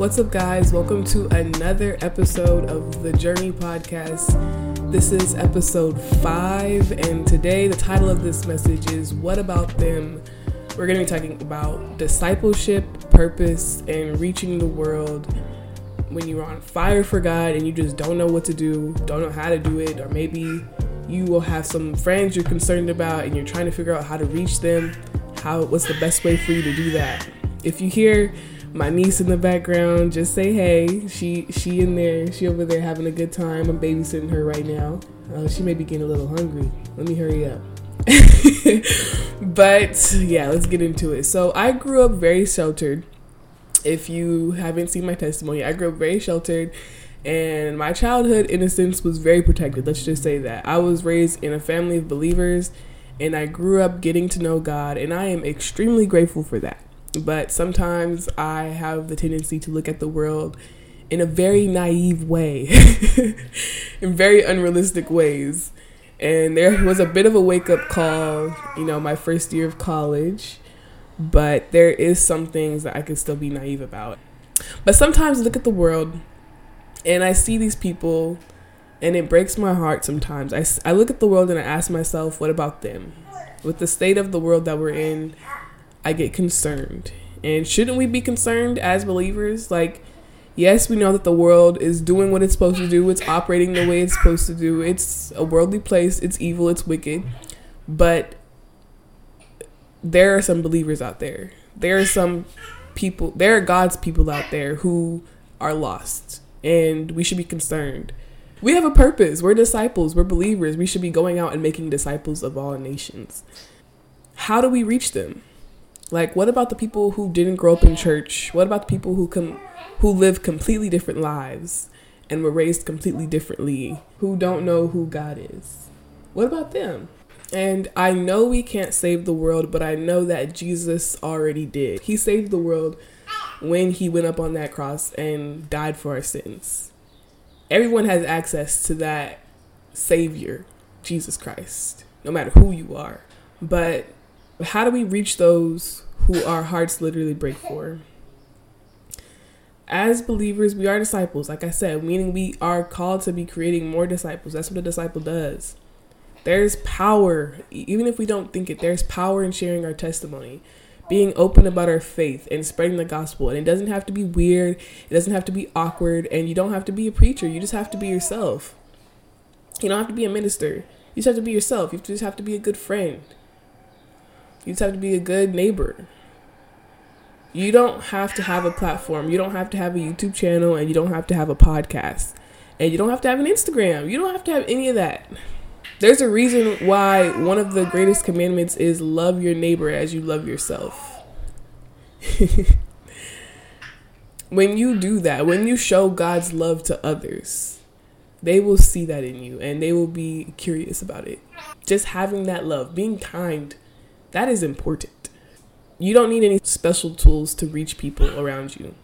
What's up, guys? Welcome to another episode of the Journey Podcast. This is episode five, and today the title of this message is What About Them? We're going to be talking about discipleship, purpose, and reaching the world when you're on fire for God and you just don't know what to do, don't know how to do it, or maybe you will have some friends you're concerned about and you're trying to figure out how to reach them. How what's the best way for you to do that? If you hear my niece in the background, just say hey. She she in there. She over there having a good time. I'm babysitting her right now. Uh, she may be getting a little hungry. Let me hurry up. but yeah, let's get into it. So I grew up very sheltered. If you haven't seen my testimony, I grew up very sheltered and my childhood innocence was very protected. Let's just say that. I was raised in a family of believers and I grew up getting to know God and I am extremely grateful for that. But sometimes I have the tendency to look at the world in a very naive way, in very unrealistic ways. And there was a bit of a wake up call, you know, my first year of college. But there is some things that I can still be naive about. But sometimes I look at the world and I see these people and it breaks my heart sometimes. I, I look at the world and I ask myself, what about them? With the state of the world that we're in, I get concerned. And shouldn't we be concerned as believers? Like, yes, we know that the world is doing what it's supposed to do, it's operating the way it's supposed to do. It's a worldly place, it's evil, it's wicked. But there are some believers out there. There are some people, there are God's people out there who are lost, and we should be concerned. We have a purpose. We're disciples, we're believers. We should be going out and making disciples of all nations. How do we reach them? Like, what about the people who didn't grow up in church? What about the people who come, who live completely different lives and were raised completely differently, who don't know who God is? What about them? And I know we can't save the world, but I know that Jesus already did. He saved the world when he went up on that cross and died for our sins. Everyone has access to that Savior, Jesus Christ, no matter who you are. But how do we reach those who our hearts literally break for? As believers, we are disciples, like I said, meaning we are called to be creating more disciples. That's what a disciple does. There's power, even if we don't think it, there's power in sharing our testimony, being open about our faith and spreading the gospel. And it doesn't have to be weird, it doesn't have to be awkward, and you don't have to be a preacher. You just have to be yourself. You don't have to be a minister. You just have to be yourself. You just have to be a good friend. You just have to be a good neighbor. You don't have to have a platform. You don't have to have a YouTube channel and you don't have to have a podcast. And you don't have to have an Instagram. You don't have to have any of that. There's a reason why one of the greatest commandments is love your neighbor as you love yourself. when you do that, when you show God's love to others, they will see that in you and they will be curious about it. Just having that love, being kind, that is important. You don't need any special tools to reach people around you.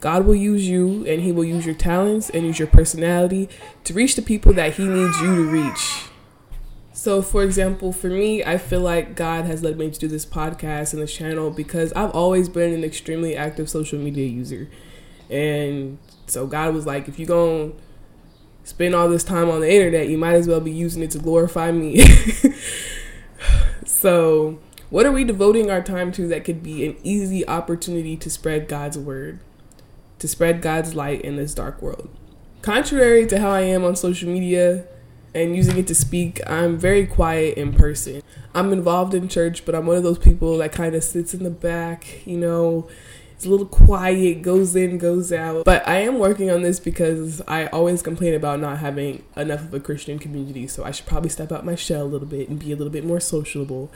God will use you and He will use your talents and use your personality to reach the people that He needs you to reach. So, for example, for me, I feel like God has led me to do this podcast and this channel because I've always been an extremely active social media user. And so, God was like, if you're going to spend all this time on the internet, you might as well be using it to glorify me. so, what are we devoting our time to that could be an easy opportunity to spread God's word, to spread God's light in this dark world? Contrary to how I am on social media and using it to speak, I'm very quiet in person. I'm involved in church, but I'm one of those people that kind of sits in the back, you know, it's a little quiet, goes in, goes out. But I am working on this because I always complain about not having enough of a Christian community, so I should probably step out my shell a little bit and be a little bit more sociable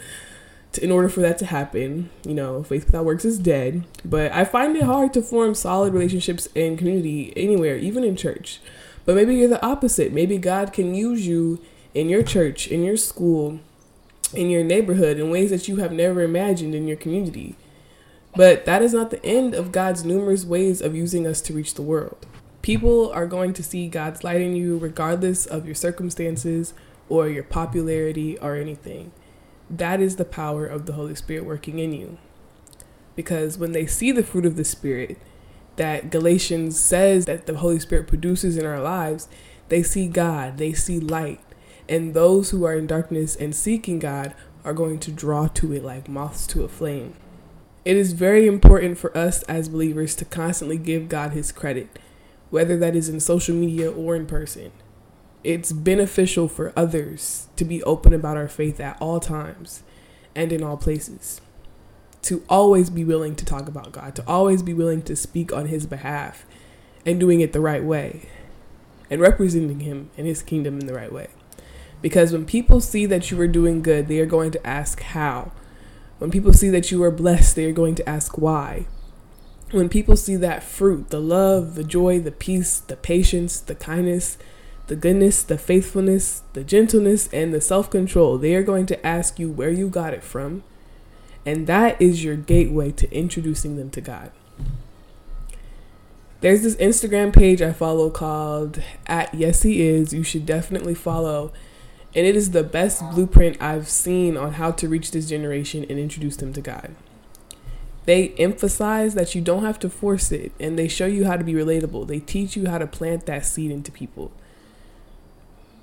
in order for that to happen, you know, faith without works is dead. But I find it hard to form solid relationships in community anywhere, even in church. But maybe you're the opposite. Maybe God can use you in your church, in your school, in your neighborhood in ways that you have never imagined in your community. But that is not the end of God's numerous ways of using us to reach the world. People are going to see God's light in you regardless of your circumstances or your popularity or anything that is the power of the Holy Spirit working in you. Because when they see the fruit of the Spirit, that Galatians says that the Holy Spirit produces in our lives, they see God, they see light. And those who are in darkness and seeking God are going to draw to it like moths to a flame. It is very important for us as believers to constantly give God his credit, whether that is in social media or in person. It's beneficial for others to be open about our faith at all times and in all places. To always be willing to talk about God, to always be willing to speak on his behalf and doing it the right way and representing him and his kingdom in the right way. Because when people see that you are doing good, they are going to ask how. When people see that you are blessed, they are going to ask why. When people see that fruit, the love, the joy, the peace, the patience, the kindness, the goodness, the faithfulness, the gentleness, and the self control, they are going to ask you where you got it from. And that is your gateway to introducing them to God. There's this Instagram page I follow called at Yes He Is. You should definitely follow and it is the best blueprint I've seen on how to reach this generation and introduce them to God. They emphasize that you don't have to force it, and they show you how to be relatable. They teach you how to plant that seed into people.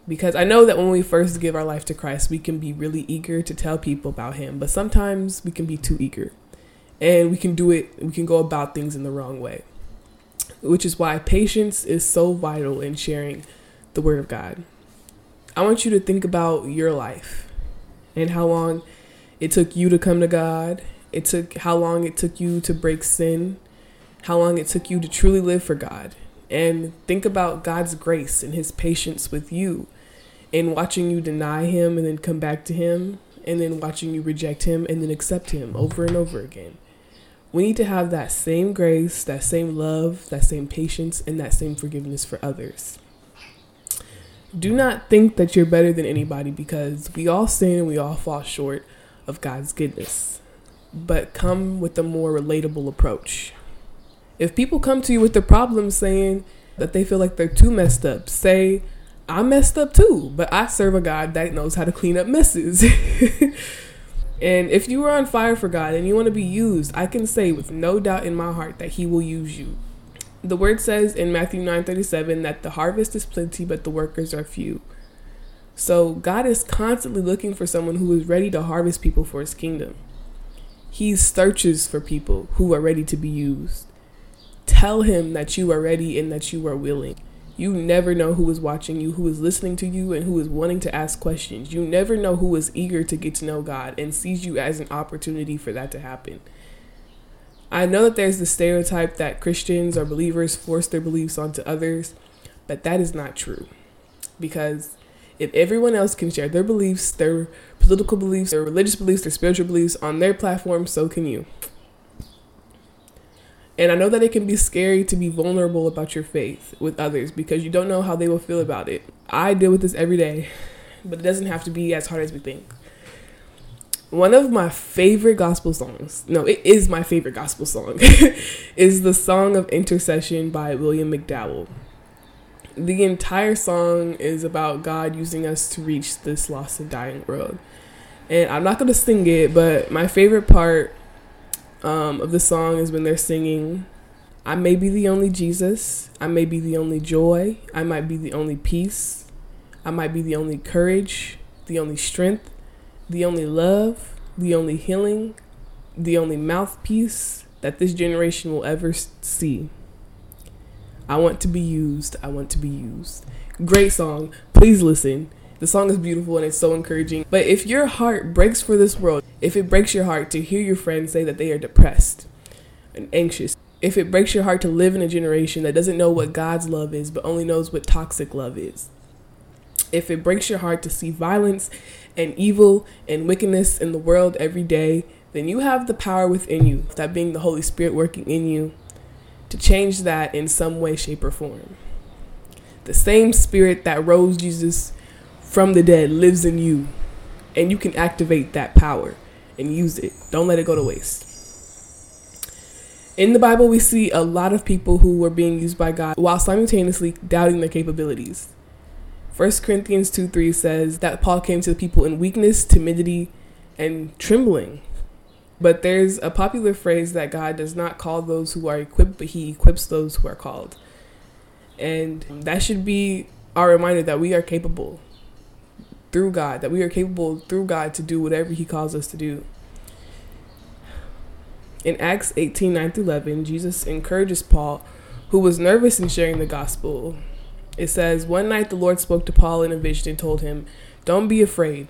Because I know that when we first give our life to Christ, we can be really eager to tell people about Him, but sometimes we can be too eager. And we can do it, we can go about things in the wrong way. Which is why patience is so vital in sharing the Word of God. I want you to think about your life and how long it took you to come to God. It took how long it took you to break sin, how long it took you to truly live for God. And think about God's grace and his patience with you in watching you deny him and then come back to him and then watching you reject him and then accept him over and over again. We need to have that same grace, that same love, that same patience, and that same forgiveness for others do not think that you're better than anybody because we all sin and we all fall short of God's goodness. But come with a more relatable approach. If people come to you with the problem saying that they feel like they're too messed up, say, I'm messed up too, but I serve a God that knows how to clean up messes. and if you are on fire for God and you want to be used, I can say with no doubt in my heart that He will use you. The word says in Matthew 9:37 that the harvest is plenty but the workers are few. So God is constantly looking for someone who is ready to harvest people for his kingdom. He searches for people who are ready to be used. Tell him that you are ready and that you are willing. You never know who is watching you, who is listening to you, and who is wanting to ask questions. You never know who is eager to get to know God and sees you as an opportunity for that to happen. I know that there's the stereotype that Christians or believers force their beliefs onto others, but that is not true. Because if everyone else can share their beliefs, their political beliefs, their religious beliefs, their spiritual beliefs on their platform, so can you. And I know that it can be scary to be vulnerable about your faith with others because you don't know how they will feel about it. I deal with this every day, but it doesn't have to be as hard as we think. One of my favorite gospel songs no it is my favorite gospel song is the song of intercession by william mcdowell. The entire song is about god using us to reach this lost and dying world. And i'm not going to sing it but my favorite part um, of the song is when they're singing i may be the only jesus i may be the only joy i might be the only peace i might be the only courage the only strength the only love, the only healing, the only mouthpiece that this generation will ever see. I want to be used. I want to be used. Great song. Please listen. The song is beautiful and it's so encouraging. But if your heart breaks for this world, if it breaks your heart to hear your friends say that they are depressed and anxious, if it breaks your heart to live in a generation that doesn't know what God's love is but only knows what toxic love is, if it breaks your heart to see violence and evil and wickedness in the world every day, then you have the power within you, that being the Holy Spirit working in you, to change that in some way, shape, or form. The same spirit that rose Jesus from the dead lives in you, and you can activate that power and use it. Don't let it go to waste. In the Bible, we see a lot of people who were being used by God while simultaneously doubting their capabilities. 1 Corinthians 2 3 says that Paul came to the people in weakness, timidity, and trembling. But there's a popular phrase that God does not call those who are equipped, but He equips those who are called. And that should be our reminder that we are capable through God, that we are capable through God to do whatever He calls us to do. In Acts 18 9 through 11, Jesus encourages Paul, who was nervous in sharing the gospel. It says, One night the Lord spoke to Paul in a vision and told him, Don't be afraid.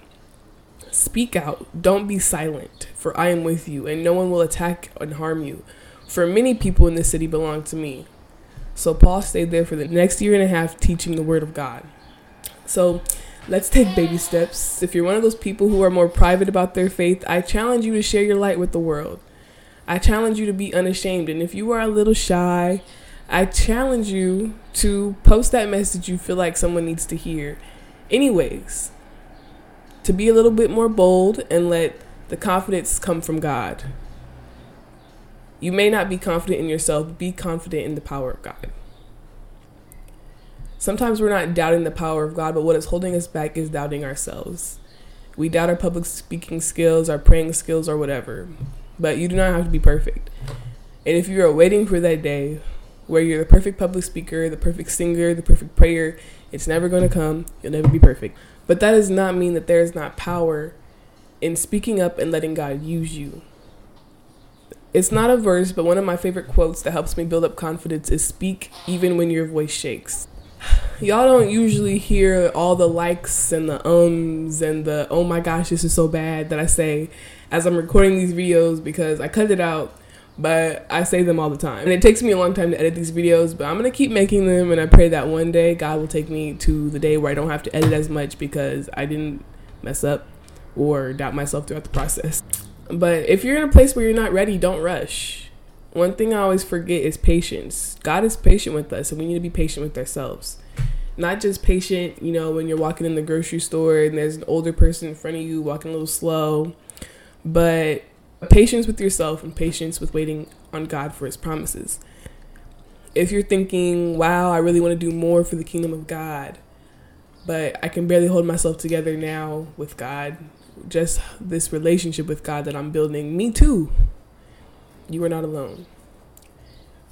Speak out, don't be silent, for I am with you, and no one will attack and harm you. For many people in this city belong to me. So Paul stayed there for the next year and a half teaching the word of God. So let's take baby steps. If you're one of those people who are more private about their faith, I challenge you to share your light with the world. I challenge you to be unashamed. And if you are a little shy, I challenge you to post that message you feel like someone needs to hear. Anyways, to be a little bit more bold and let the confidence come from God. You may not be confident in yourself, be confident in the power of God. Sometimes we're not doubting the power of God, but what is holding us back is doubting ourselves. We doubt our public speaking skills, our praying skills, or whatever. But you do not have to be perfect. And if you are waiting for that day where you're the perfect public speaker, the perfect singer, the perfect prayer, it's never going to come. You'll never be perfect. But that does not mean that there is not power in speaking up and letting God use you. It's not a verse, but one of my favorite quotes that helps me build up confidence is speak even when your voice shakes. Y'all don't usually hear all the likes and the ums and the oh my gosh, this is so bad that I say as I'm recording these videos because I cut it out, but I say them all the time. And it takes me a long time to edit these videos, but I'm gonna keep making them and I pray that one day God will take me to the day where I don't have to edit as much because I didn't mess up or doubt myself throughout the process. But if you're in a place where you're not ready, don't rush. One thing I always forget is patience. God is patient with us, and we need to be patient with ourselves. Not just patient, you know, when you're walking in the grocery store and there's an older person in front of you walking a little slow, but patience with yourself and patience with waiting on God for His promises. If you're thinking, wow, I really want to do more for the kingdom of God, but I can barely hold myself together now with God, just this relationship with God that I'm building, me too. You are not alone.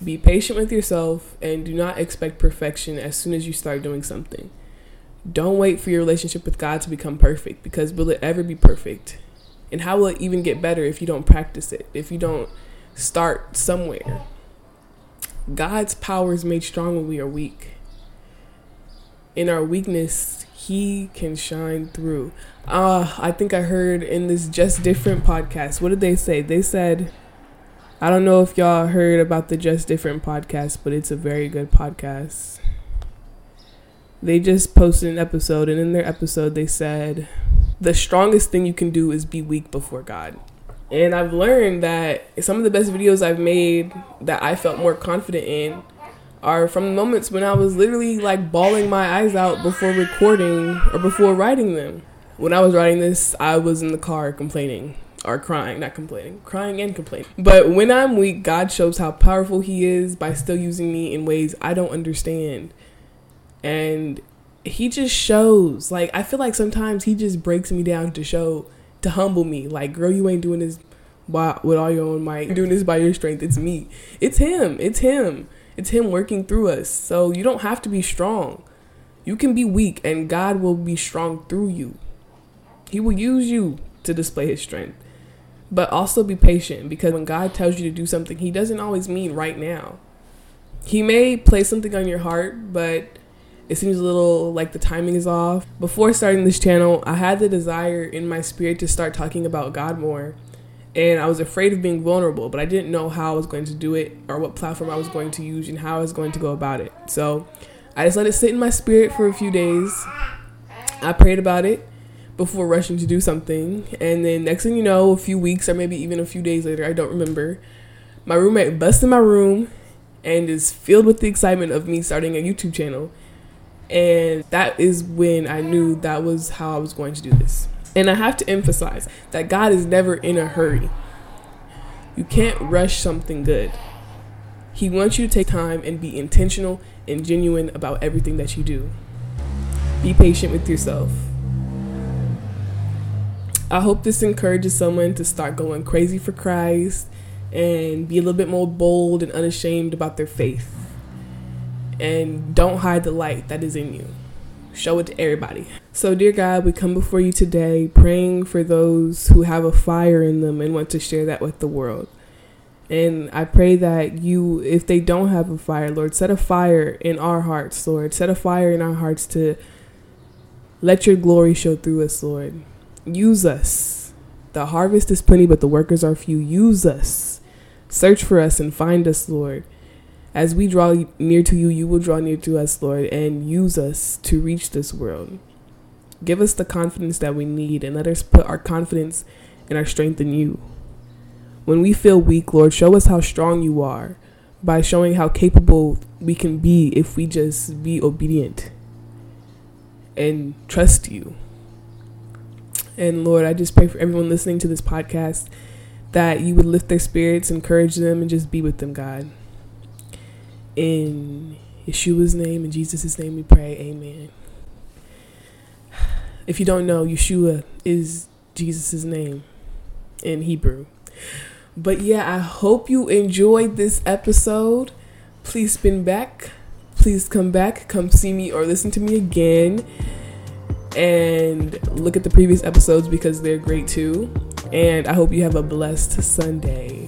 Be patient with yourself and do not expect perfection as soon as you start doing something. Don't wait for your relationship with God to become perfect because will it ever be perfect? And how will it even get better if you don't practice it, if you don't start somewhere? God's power is made strong when we are weak. In our weakness, He can shine through. Uh, I think I heard in this Just Different podcast, what did they say? They said, I don't know if y'all heard about the Just Different podcast, but it's a very good podcast. They just posted an episode, and in their episode, they said, The strongest thing you can do is be weak before God. And I've learned that some of the best videos I've made that I felt more confident in are from moments when I was literally like bawling my eyes out before recording or before writing them. When I was writing this, I was in the car complaining or crying, not complaining, crying and complaining. But when I'm weak, God shows how powerful He is by still using me in ways I don't understand. And He just shows. Like, I feel like sometimes He just breaks me down to show, to humble me. Like, girl, you ain't doing this by, with all your own might, doing this by your strength. It's me. It's Him. It's Him. It's Him working through us. So you don't have to be strong. You can be weak, and God will be strong through you. He will use you to display his strength. But also be patient because when God tells you to do something, he doesn't always mean right now. He may place something on your heart, but it seems a little like the timing is off. Before starting this channel, I had the desire in my spirit to start talking about God more. And I was afraid of being vulnerable, but I didn't know how I was going to do it or what platform I was going to use and how I was going to go about it. So I just let it sit in my spirit for a few days. I prayed about it before rushing to do something. And then next thing you know, a few weeks or maybe even a few days later, I don't remember, my roommate busts in my room and is filled with the excitement of me starting a YouTube channel. And that is when I knew that was how I was going to do this. And I have to emphasize that God is never in a hurry. You can't rush something good. He wants you to take time and be intentional and genuine about everything that you do. Be patient with yourself. I hope this encourages someone to start going crazy for Christ and be a little bit more bold and unashamed about their faith. And don't hide the light that is in you. Show it to everybody. So, dear God, we come before you today praying for those who have a fire in them and want to share that with the world. And I pray that you, if they don't have a fire, Lord, set a fire in our hearts, Lord. Set a fire in our hearts to let your glory show through us, Lord. Use us. The harvest is plenty, but the workers are few. Use us. Search for us and find us, Lord. As we draw near to you, you will draw near to us, Lord, and use us to reach this world. Give us the confidence that we need and let us put our confidence and our strength in you. When we feel weak, Lord, show us how strong you are by showing how capable we can be if we just be obedient and trust you. And Lord, I just pray for everyone listening to this podcast that you would lift their spirits, encourage them, and just be with them, God. In Yeshua's name, in Jesus' name we pray, amen. If you don't know, Yeshua is Jesus' name in Hebrew. But yeah, I hope you enjoyed this episode. Please spin back. Please come back, come see me or listen to me again. And look at the previous episodes because they're great too. And I hope you have a blessed Sunday.